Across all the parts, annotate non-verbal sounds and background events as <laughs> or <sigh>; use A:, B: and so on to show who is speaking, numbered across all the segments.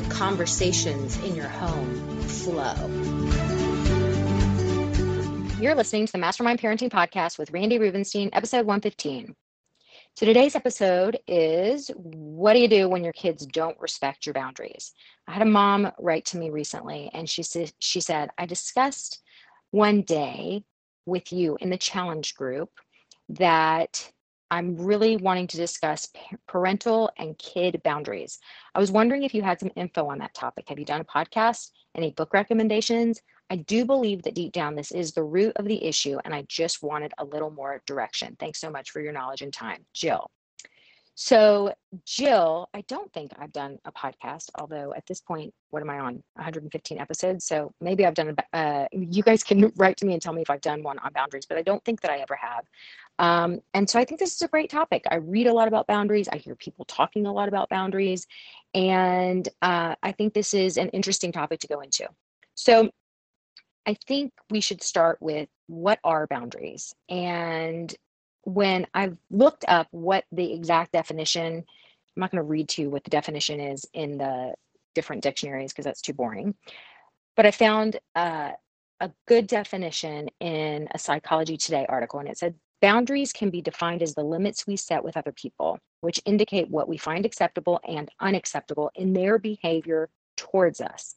A: the conversations in your home flow. You're listening to the Mastermind Parenting Podcast with Randi Rubenstein, episode 115. So today's episode is what do you do when your kids don't respect your boundaries? I had a mom write to me recently and she said she said I discussed one day with you in the challenge group that I'm really wanting to discuss parental and kid boundaries. I was wondering if you had some info on that topic. Have you done a podcast? Any book recommendations? I do believe that deep down this is the root of the issue, and I just wanted a little more direction. Thanks so much for your knowledge and time, Jill. So, Jill, I don't think I've done a podcast, although at this point, what am I on? 115 episodes. So maybe I've done, a, uh, you guys can <laughs> write to me and tell me if I've done one on boundaries, but I don't think that I ever have. Um, and so I think this is a great topic. I read a lot about boundaries, I hear people talking a lot about boundaries, and uh, I think this is an interesting topic to go into. So, I think we should start with what are boundaries? And when I've looked up what the exact definition, I'm not going to read to you what the definition is in the different dictionaries because that's too boring. But I found uh, a good definition in a Psychology Today article, and it said boundaries can be defined as the limits we set with other people, which indicate what we find acceptable and unacceptable in their behavior towards us.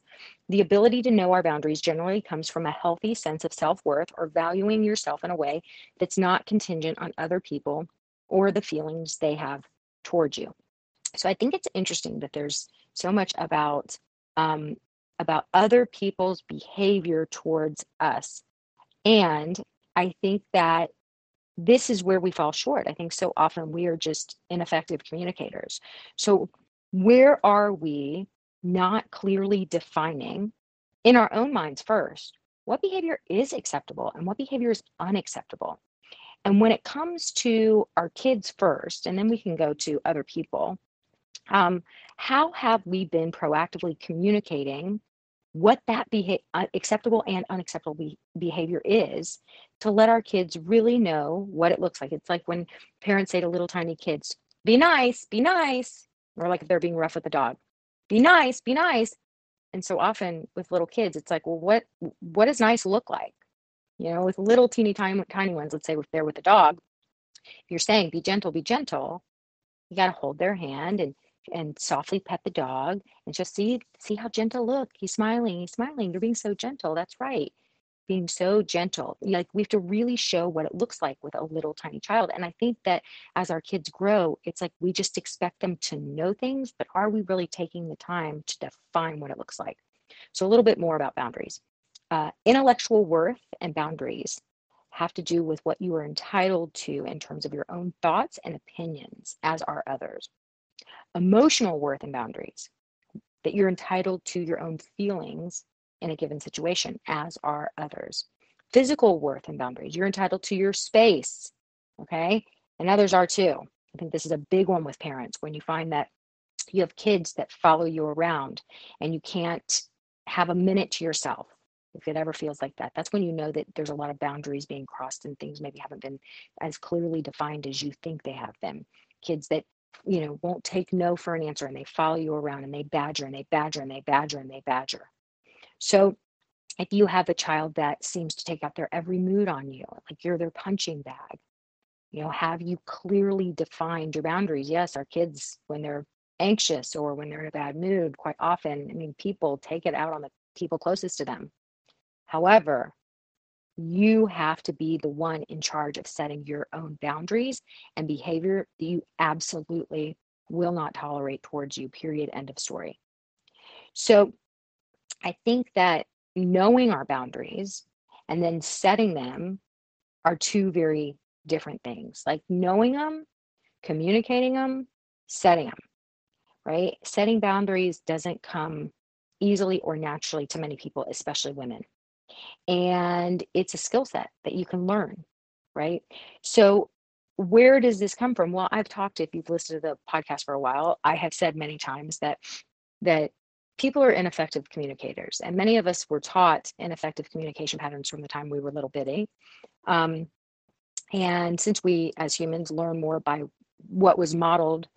A: The ability to know our boundaries generally comes from a healthy sense of self worth or valuing yourself in a way that's not contingent on other people or the feelings they have towards you. So I think it's interesting that there's so much about um, about other people's behavior towards us, and I think that this is where we fall short. I think so often we are just ineffective communicators. So where are we not clearly defining in our own minds first what behavior is acceptable and what behavior is unacceptable. And when it comes to our kids first, and then we can go to other people, um, how have we been proactively communicating what that beha- uh, acceptable and unacceptable be- behavior is to let our kids really know what it looks like? It's like when parents say to little tiny kids, be nice, be nice, or like if they're being rough with the dog, be nice, be nice. And so often with little kids, it's like, well, what what does nice look like? You know, with little teeny tiny tiny ones, let's say if they're with a dog, you're saying be gentle, be gentle, you got to hold their hand and and softly pet the dog and just see see how gentle look he's smiling he's smiling you're being so gentle that's right being so gentle. Like we have to really show what it looks like with a little tiny child. And I think that as our kids grow, it's like we just expect them to know things, but are we really taking the time to define what it looks like? So, a little bit more about boundaries. Uh, intellectual worth and boundaries have to do with what you are entitled to in terms of your own thoughts and opinions, as are others. Emotional worth and boundaries, that you're entitled to your own feelings in a given situation, as are others. Physical worth and boundaries. You're entitled to your space, okay? And others are too. I think this is a big one with parents when you find that you have kids that follow you around and you can't have a minute to yourself if it ever feels like that that's when you know that there's a lot of boundaries being crossed and things maybe haven't been as clearly defined as you think they have them kids that you know won't take no for an answer and they follow you around and they badger and they badger and they badger and they badger so if you have a child that seems to take out their every mood on you, like you're their punching bag, you know, have you clearly defined your boundaries? Yes, our kids, when they're anxious or when they're in a bad mood, quite often, I mean, people take it out on the people closest to them. However, you have to be the one in charge of setting your own boundaries and behavior that you absolutely will not tolerate towards you, period. End of story. So I think that knowing our boundaries and then setting them are two very different things. Like knowing them, communicating them, setting them, right? Setting boundaries doesn't come easily or naturally to many people, especially women. And it's a skill set that you can learn, right? So, where does this come from? Well, I've talked, if you've listened to the podcast for a while, I have said many times that that people are ineffective communicators and many of us were taught ineffective communication patterns from the time we were little bitty. Um, and since we as humans learn more by what was modeled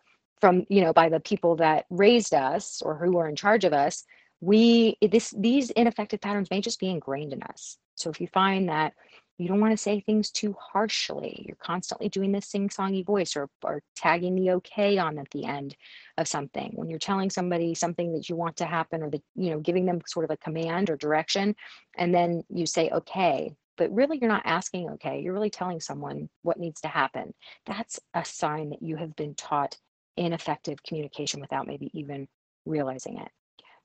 A: from you know by the people that raised us or who were in charge of us we this these ineffective patterns may just be ingrained in us. So if you find that you don't want to say things too harshly. You're constantly doing this sing-songy voice or, or tagging the okay on at the end of something. When you're telling somebody something that you want to happen or that you know giving them sort of a command or direction and then you say okay but really you're not asking okay. You're really telling someone what needs to happen. That's a sign that you have been taught ineffective communication without maybe even realizing it.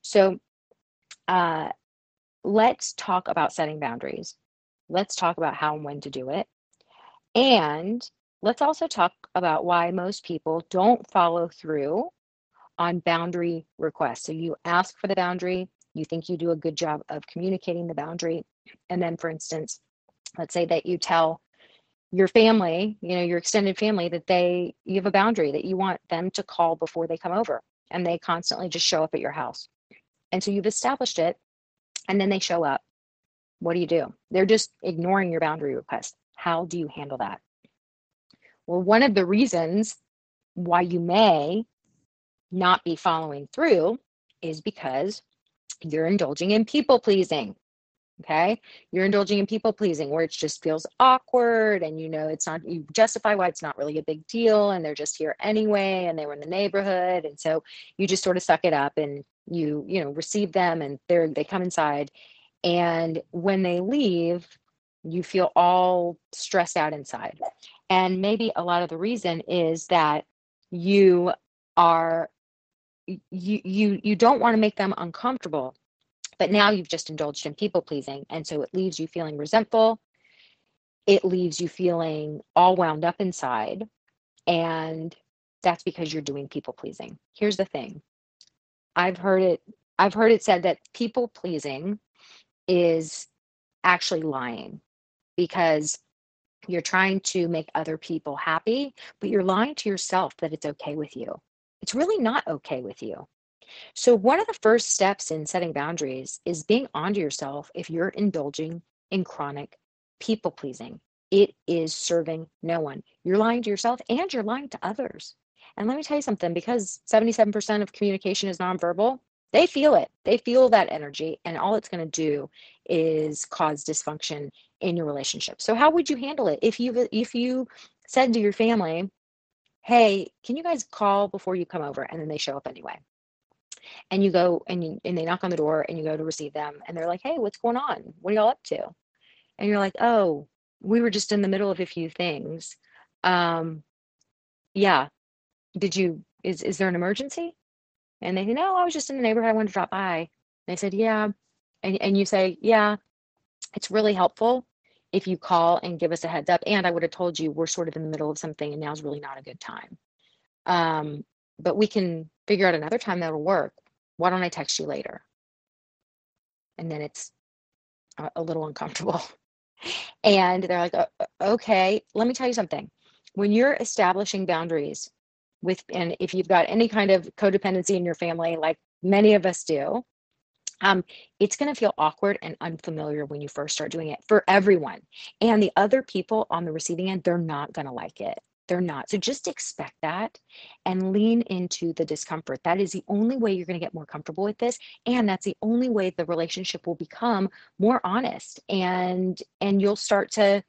A: So uh, let's talk about setting boundaries let's talk about how and when to do it and let's also talk about why most people don't follow through on boundary requests so you ask for the boundary you think you do a good job of communicating the boundary and then for instance let's say that you tell your family, you know, your extended family that they you have a boundary that you want them to call before they come over and they constantly just show up at your house. And so you've established it and then they show up. What do you do? They're just ignoring your boundary request. How do you handle that? Well, one of the reasons why you may not be following through is because you're indulging in people pleasing. Okay. You're indulging in people pleasing where it just feels awkward and you know it's not, you justify why it's not really a big deal and they're just here anyway and they were in the neighborhood. And so you just sort of suck it up and you, you know, receive them and they're, they come inside. And when they leave, you feel all stressed out inside. And maybe a lot of the reason is that you are you you you don't want to make them uncomfortable but now you've just indulged in people pleasing. And so it leaves you feeling resentful. It leaves you feeling all wound up inside. And that's because you're doing people pleasing. Here's the thing I've heard it. I've heard it said that people pleasing is actually lying because you're trying to make other people happy, but you're lying to yourself that it's okay with you. It's really not okay with you. So, one of the first steps in setting boundaries is being onto yourself if you're indulging in chronic people pleasing. It is serving no one. You're lying to yourself and you're lying to others. And let me tell you something because 77% of communication is nonverbal, they feel it. They feel that energy. And all it's going to do is cause dysfunction in your relationship. So, how would you handle it if you if you said to your family, "Hey, can you guys call before you come over?" and then they show up anyway and you go and you and they knock on the door and you go to receive them and they're like hey what's going on what are y'all up to and you're like oh we were just in the middle of a few things um yeah did you is is there an emergency and they say no i was just in the neighborhood i wanted to drop by they said yeah and, and you say yeah it's really helpful if you call and give us a heads up and i would have told you we're sort of in the middle of something and now's really not a good time um, but we can figure out another time that'll work. Why don't I text you later? And then it's a, a little uncomfortable. <laughs> and they're like, okay, let me tell you something. When you're establishing boundaries with, and if you've got any kind of codependency in your family, like many of us do, um, it's going to feel awkward and unfamiliar when you first start doing it for everyone. And the other people on the receiving end, they're not going to like it. They're not. So just expect that and lean into the discomfort. That is the only way you're going to get more comfortable with this and that's the only way the relationship will become more honest and and you'll start to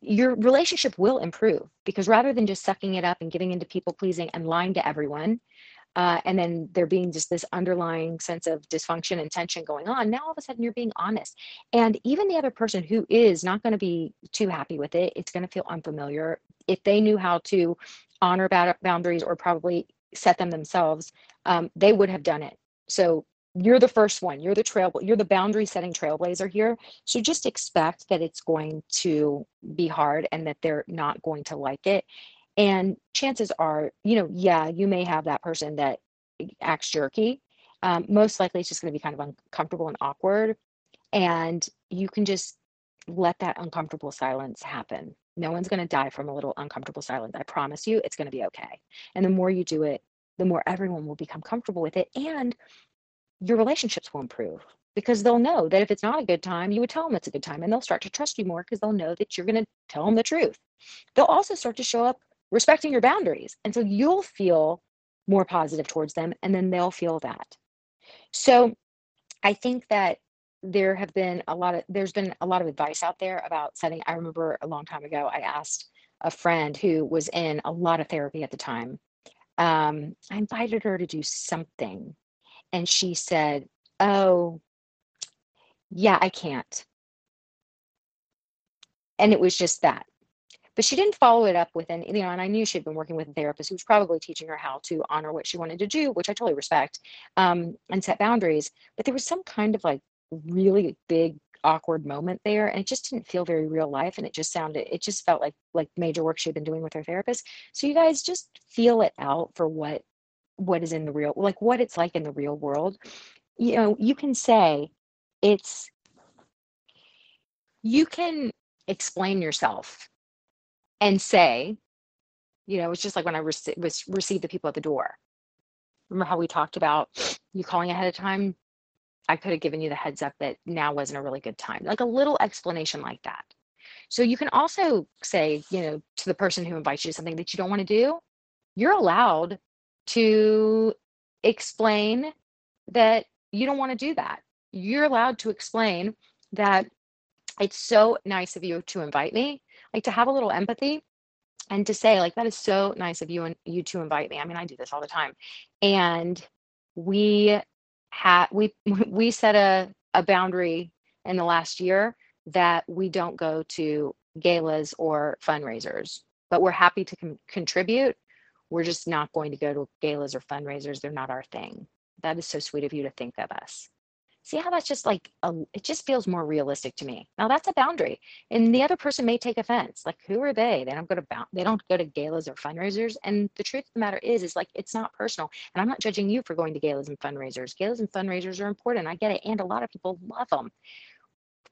A: your relationship will improve because rather than just sucking it up and giving into people pleasing and lying to everyone, uh, and then there being just this underlying sense of dysfunction and tension going on now all of a sudden you're being honest. And even the other person who is not going to be too happy with it it's going to feel unfamiliar. If they knew how to honor boundaries or probably set them themselves um, they would have done it. So you're the first one you're the trail you're the boundary setting trailblazer here so just expect that it's going to be hard and that they're not going to like it and chances are, you know, yeah, you may have that person that acts jerky. Um, most likely it's just going to be kind of uncomfortable and awkward. And you can just let that uncomfortable silence happen. No one's going to die from a little uncomfortable silence. I promise you, it's going to be okay. And the more you do it, the more everyone will become comfortable with it. And your relationships will improve because they'll know that if it's not a good time, you would tell them it's a good time and they'll start to trust you more because they'll know that you're going to tell them the truth. They'll also start to show up respecting your boundaries. And so you'll feel more positive towards them, and then they'll feel that. So I think that there have been a lot of there's been a lot of advice out there about setting i remember a long time ago i asked a friend who was in a lot of therapy at the time um, i invited her to do something and she said oh yeah i can't. And it was just that. But she didn't follow it up with any, you know, and I knew she'd been working with a therapist who was probably teaching her how to honor what she wanted to do, which I totally respect, um, and set boundaries. But there was some kind of like really big awkward moment there and it just didn't feel very real life and it just sounded it just felt like like major work she'd been doing with her therapist. So you guys just feel it out for what what is in the real like what it's like in the real world you know you can say it's you can explain yourself and say, you know, it's just like when I rec- was received the people at the door. Remember how we talked about you calling ahead of time? I could have given you the heads up that now wasn't a really good time. Like a little explanation like that. So you can also say, you know, to the person who invites you to something that you don't want to do, you're allowed to explain that you don't want to do that. You're allowed to explain that it's so nice of you to invite me like to have a little empathy and to say like that is so nice of you and you to invite me i mean i do this all the time and we had we <laughs> we set a, a boundary in the last year that we don't go to galas or fundraisers but we're happy to com- contribute we're just not going to go to galas or fundraisers. They're not our thing. That is so sweet of you to think of us. See how that's just like a, it just feels more realistic to me. Now that's a boundary and the other person may take offense. Like who are they? They don't go to they don't go to galas or fundraisers and the truth of the matter is is like it's not personal and i'm not judging you for going to galas and fundraisers. Galas and fundraisers are important. I get it and a lot of people love them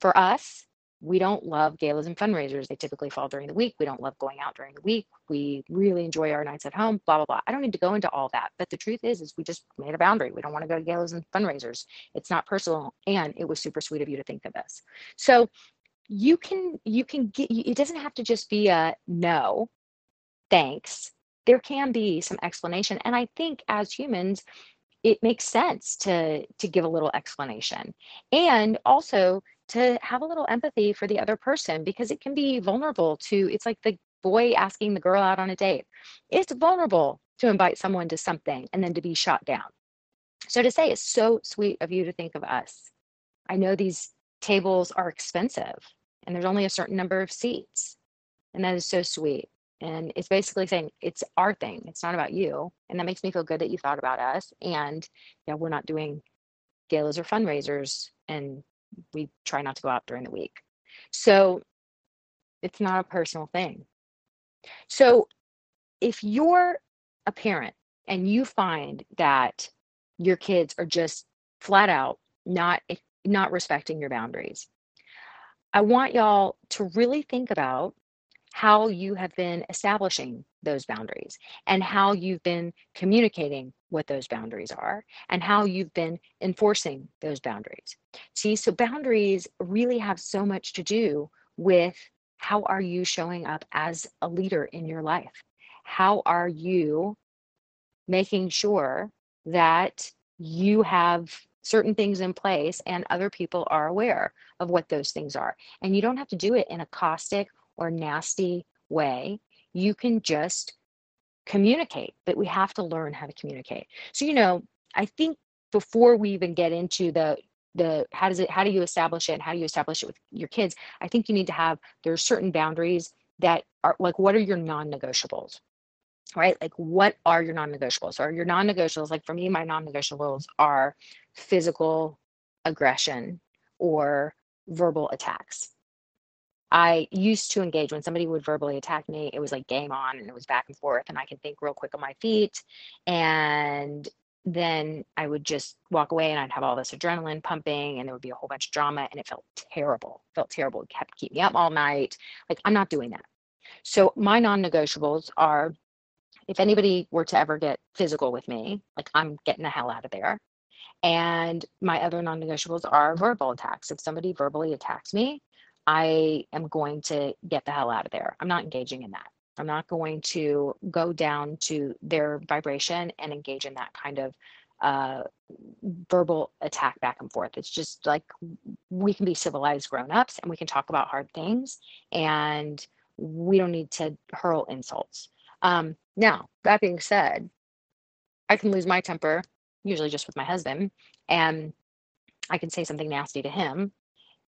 A: for us we don't love galas and fundraisers. They typically fall during the week. We don't love going out during the week. We really enjoy our nights at home, blah, blah, blah. I don't need to go into all that. But the truth is, is we just made a boundary. We don't want to go to galas and fundraisers. It's not personal. And it was super sweet of you to think of this. So you can, you can get, it doesn't have to just be a no, thanks. There can be some explanation. And I think as humans, it makes sense to to give a little explanation and also to have a little empathy for the other person because it can be vulnerable to it's like the boy asking the girl out on a date. It's vulnerable to invite someone to something and then to be shot down. So to say it's so sweet of you to think of us i know these tables are expensive and there's only a certain number of seats and that is so sweet. And it's basically saying it's our thing it's not about you. And that makes me feel good that you thought about us and yeah we're not doing galas or fundraisers and we try not to go out during the week. So it's not a personal thing. So if you're a parent and you find that your kids are just flat out not not respecting your boundaries, I want y'all to really think about how you have been establishing those boundaries and how you've been communicating what those boundaries are and how you've been enforcing those boundaries. See, so boundaries really have so much to do with how are you showing up as a leader in your life? How are you making sure that you have certain things in place and other people are aware of what those things are? And you don't have to do it in a caustic or nasty way. You can just communicate, but we have to learn how to communicate. So, you know, I think before we even get into the the how does it how do you establish it and how do you establish it with your kids i think you need to have there's certain boundaries that are like what are your non-negotiables right? Like what are your non-negotiables? Or your non-negotiables like for me my non-negotiables are physical aggression or verbal attacks I used to engage when somebody would verbally attack me, it was like game on and it was back and forth, and I could think real quick on my feet. And then I would just walk away and I'd have all this adrenaline pumping and there would be a whole bunch of drama and it felt terrible. It felt terrible. It kept keep me up all night. Like I'm not doing that. So my non-negotiables are if anybody were to ever get physical with me, like I'm getting the hell out of there. And my other non-negotiables are verbal attacks. If somebody verbally attacks me, I am going to get the hell out of there. I'm not engaging in that. I'm not going to go down to their vibration and engage in that kind of uh, verbal attack back and forth. It's just like we can be civilized grown ups and we can talk about hard things and we don't need to hurl insults. Um, now, that being said, I can lose my temper, usually just with my husband, and I can say something nasty to him.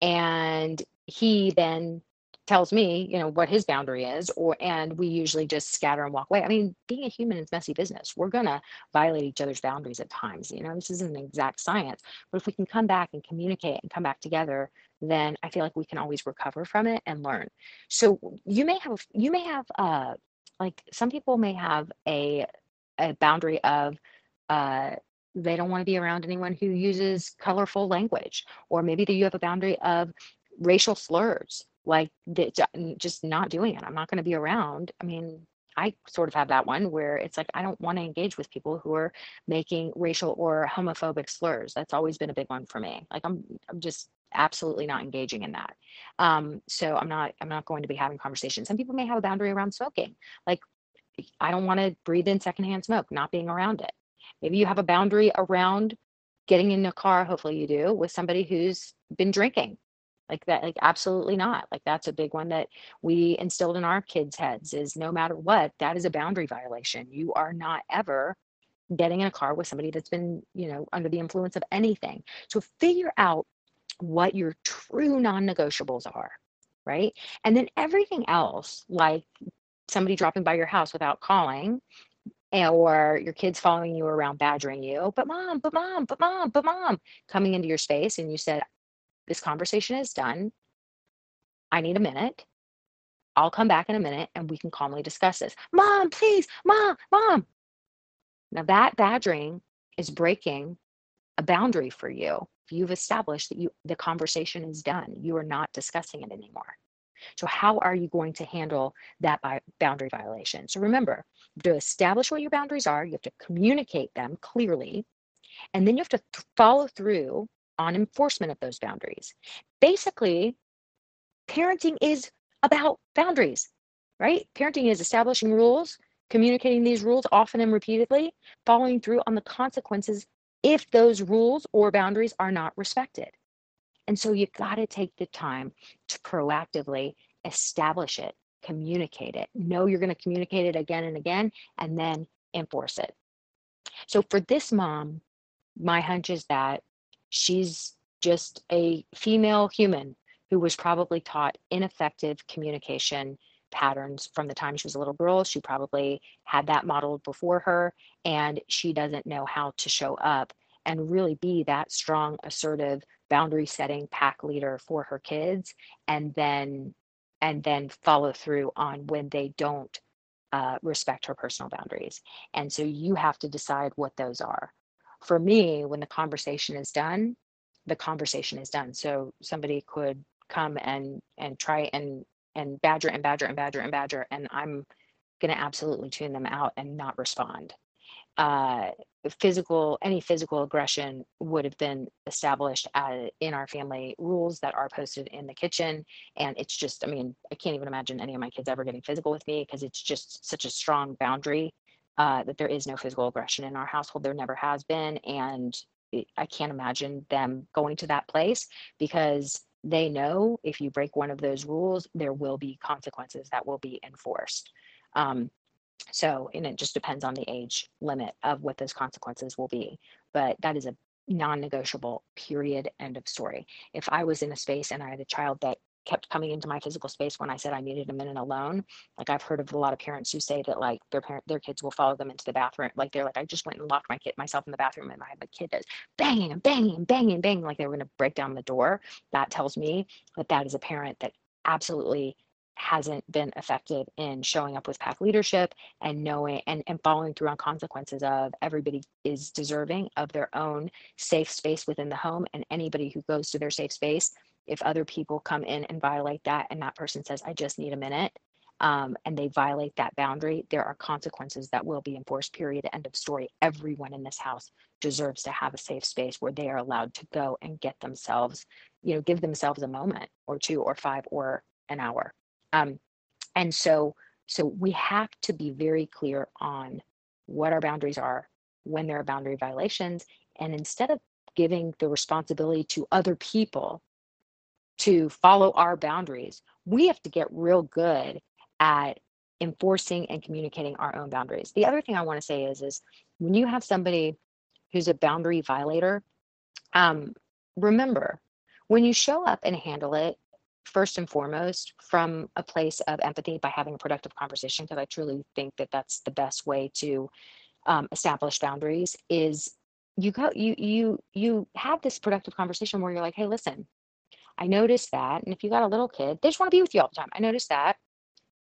A: And he then tells me, you know, what his boundary is, or and we usually just scatter and walk away. I mean, being a human is messy business. We're gonna violate each other's boundaries at times. You know, this isn't an exact science, but if we can come back and communicate and come back together, then I feel like we can always recover from it and learn. So you may have you may have uh like some people may have a a boundary of uh they don't want to be around anyone who uses colorful language or maybe you have a boundary of racial slurs like just not doing it. I'm not going to be around. I mean i sort of have that one where it's like i don't want to engage with people who are making racial or homophobic slurs. That's always been a big one for me. Like i'm i'm just absolutely not engaging in that. Um, so i'm not i'm not going to be having conversations. Some people may have a boundary around smoking. Like i don't want to breathe in secondhand smoke not being around it. Maybe you have a boundary around getting in a car hopefully you do with somebody who's been drinking like that like absolutely not. Like that's a big one that we instilled in our kids heads is no matter what that is a boundary violation. You are not ever getting in a car with somebody that's been you know under the influence of anything. So figure out what your true non-negotiables are right? And then everything else like somebody dropping by your house without calling or your kids following you around badgering you but mom but mom but mom but mom coming into your space and you said this conversation is done. I need a minute. I'll come back in a minute and we can calmly discuss this. Mom, please, mom, mom. Now that badgering is breaking a boundary for you. You've established that you the conversation is done. You are not discussing it anymore. So how are you going to handle that boundary violation? So remember, to establish what your boundaries are, you have to communicate them clearly, and then you have to th- follow through on enforcement of those boundaries. Basically, parenting is about boundaries, right? Parenting is establishing rules, communicating these rules often and repeatedly, following through on the consequences if those rules or boundaries are not respected. And so you've got to take the time to proactively establish it, communicate it, know you're going to communicate it again and again, and then enforce it. So for this mom, my hunch is that She's just a female human who was probably taught ineffective communication patterns from the time she was a little girl. She probably had that modeled before her, and she doesn't know how to show up and really be that strong, assertive, boundary setting pack leader for her kids, and then and then follow through on when they don't uh, respect her personal boundaries. And so you have to decide what those are for me, when the conversation is done, the conversation is done. So somebody could come and and try and and badger and badger and badger and badger, and I'm going to absolutely tune them out and not respond. Uh, physical, any physical aggression would have been established uh, in our family rules that are posted in the kitchen. And it's just, I mean, I can't even imagine any of my kids ever getting physical with me because it's just such a strong boundary uh, that there is no physical aggression in our household. There never has been. And I can't imagine them going to that place because they know if you break one of those rules, there will be consequences that will be enforced. Um, So, and it just depends on the age limit of what those consequences will be. But that is a non negotiable period, end of story. If I was in a space and I had a child that kept coming into my physical space when I said I needed a minute alone. Like I've heard of a lot of parents who say that like their parent their kids will follow them into the bathroom. Like they're like, I just went and locked my kid myself in the bathroom and I have a kid that's banging and banging and banging and banging like they were gonna break down the door. That tells me that that is a parent that absolutely hasn't been effective in showing up with pack leadership and knowing and, and following through on consequences of everybody is deserving of their own safe space within the home and anybody who goes to their safe space if other people come in and violate that and that person says i just need a minute um, and they violate that boundary there are consequences that will be enforced period end of story. Everyone in this house deserves to have a safe space where they are allowed to go and get themselves you know give themselves a moment or two or five or an hour. Um, and so so we have to be very clear on what our boundaries are when there are boundary violations and instead of giving the responsibility to other people to follow our boundaries, we have to get real good at enforcing and communicating our own boundaries. The other thing I want to say is, is when you have somebody who's a boundary violator, um, remember when you show up and handle it, first and foremost, from a place of empathy by having a productive conversation, because I truly think that that's the best way to um, establish boundaries. Is you go you you you have this productive conversation where you're like, hey, listen, I noticed that. And if you got a little kid, they just want to be with you all the time. I noticed that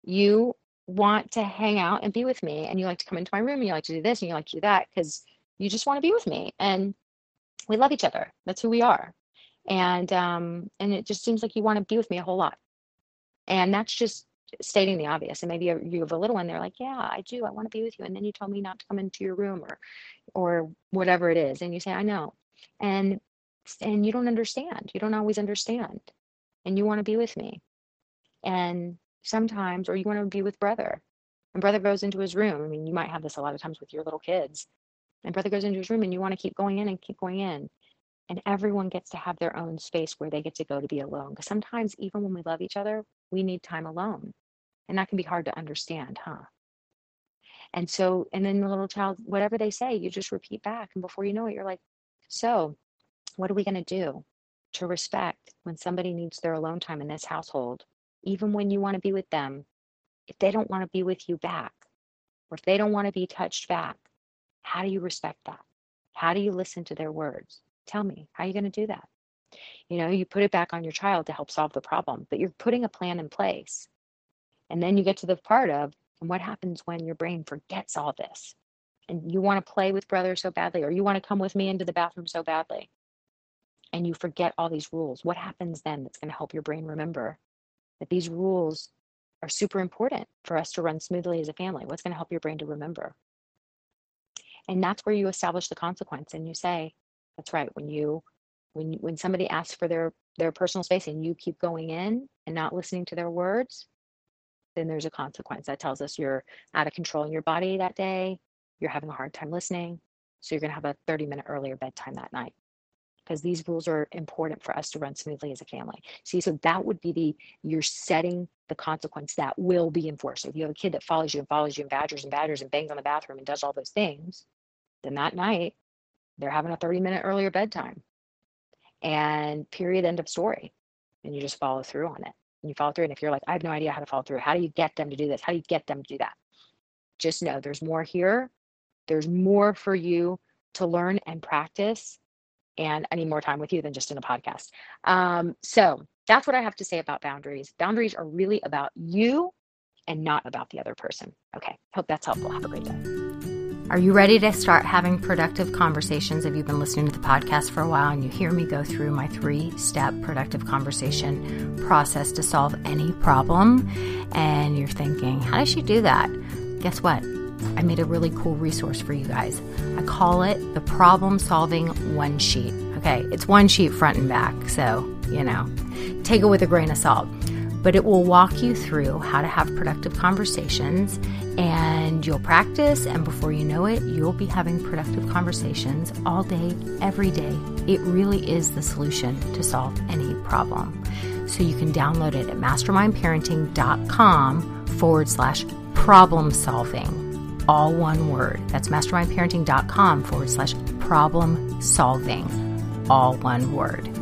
A: you want to hang out and be with me and you like to come into my room and you like to do this and you like to do that because you just want to be with me and we love each other. That's who we are. And um and it just seems like you want to be with me a whole lot. And that's just stating the obvious. And maybe you have a little one, they're like, Yeah, I do. I want to be with you. And then you told me not to come into your room or or whatever it is. And you say, I know. And and you don't understand. You don't always understand. And you want to be with me. And sometimes, or you want to be with brother. And brother goes into his room. I mean, you might have this a lot of times with your little kids. And brother goes into his room and you want to keep going in and keep going in. And everyone gets to have their own space where they get to go to be alone. Because sometimes, even when we love each other, we need time alone. And that can be hard to understand, huh? And so, and then the little child, whatever they say, you just repeat back. And before you know it, you're like, so what are we going to do to respect when somebody needs their alone time in this household, even when you want to be with them, if they don't want to be with you back, or if they don't want to be touched back? How do you respect that? How do you listen to their words? Tell me, how are you going to do that? You know, you put it back on your child to help solve the problem, but you're putting a plan in place. And then you get to the part of, and what happens when your brain forgets all this? And you want to play with brother so badly, or you want to come with me into the bathroom so badly and you forget all these rules, what happens then that's going to help your brain remember that these rules are super important for us to run smoothly as a family? What's going to help your brain to remember? And that's where you establish the consequence and you say, that's right, when you when when somebody asks for their their personal space and you keep going in and not listening to their words, then there's a consequence that tells us you're out of control in your body that day, you're having a hard time listening, so you're going to have a 30 minute earlier bedtime that night because these rules are important for us to run smoothly as a family. See, so that would be the you're setting the consequence that will be enforced. So if you have a kid that follows you and follows you and badgers and badgers and bangs on the bathroom and does all those things, then that night they're having a 30 minute earlier bedtime. And period, end of story. And you just follow through on it. And you follow through. And if you're like, I have no idea how to follow through, how do you get them to do this? How do you get them to do that? Just know there's more here. There's more for you to learn and practice and I need more time with you than just in a podcast. Um, so that's what I have to say about boundaries. Boundaries are really about you and not about the other person. Okay, hope that's helpful. Have a great day.
B: Are you ready to start having productive conversations? If you've been listening to the podcast for a while and you hear me go through my three step productive conversation process to solve any problem, and you're thinking, how does she do that? Guess what? I made a really cool resource for you guys. I call it the problem solving one sheet. Okay, it's one sheet front and back, so, you know, take it with a grain of salt. But it will walk you through how to have productive conversations and you'll practice. And before you know it, you'll be having productive conversations all day, every day. It really is the solution to solve any problem. So you can download it at mastermindparenting.com forward slash problem solving.
A: All one word. That's mastermindparenting.com forward slash problem solving, all one word.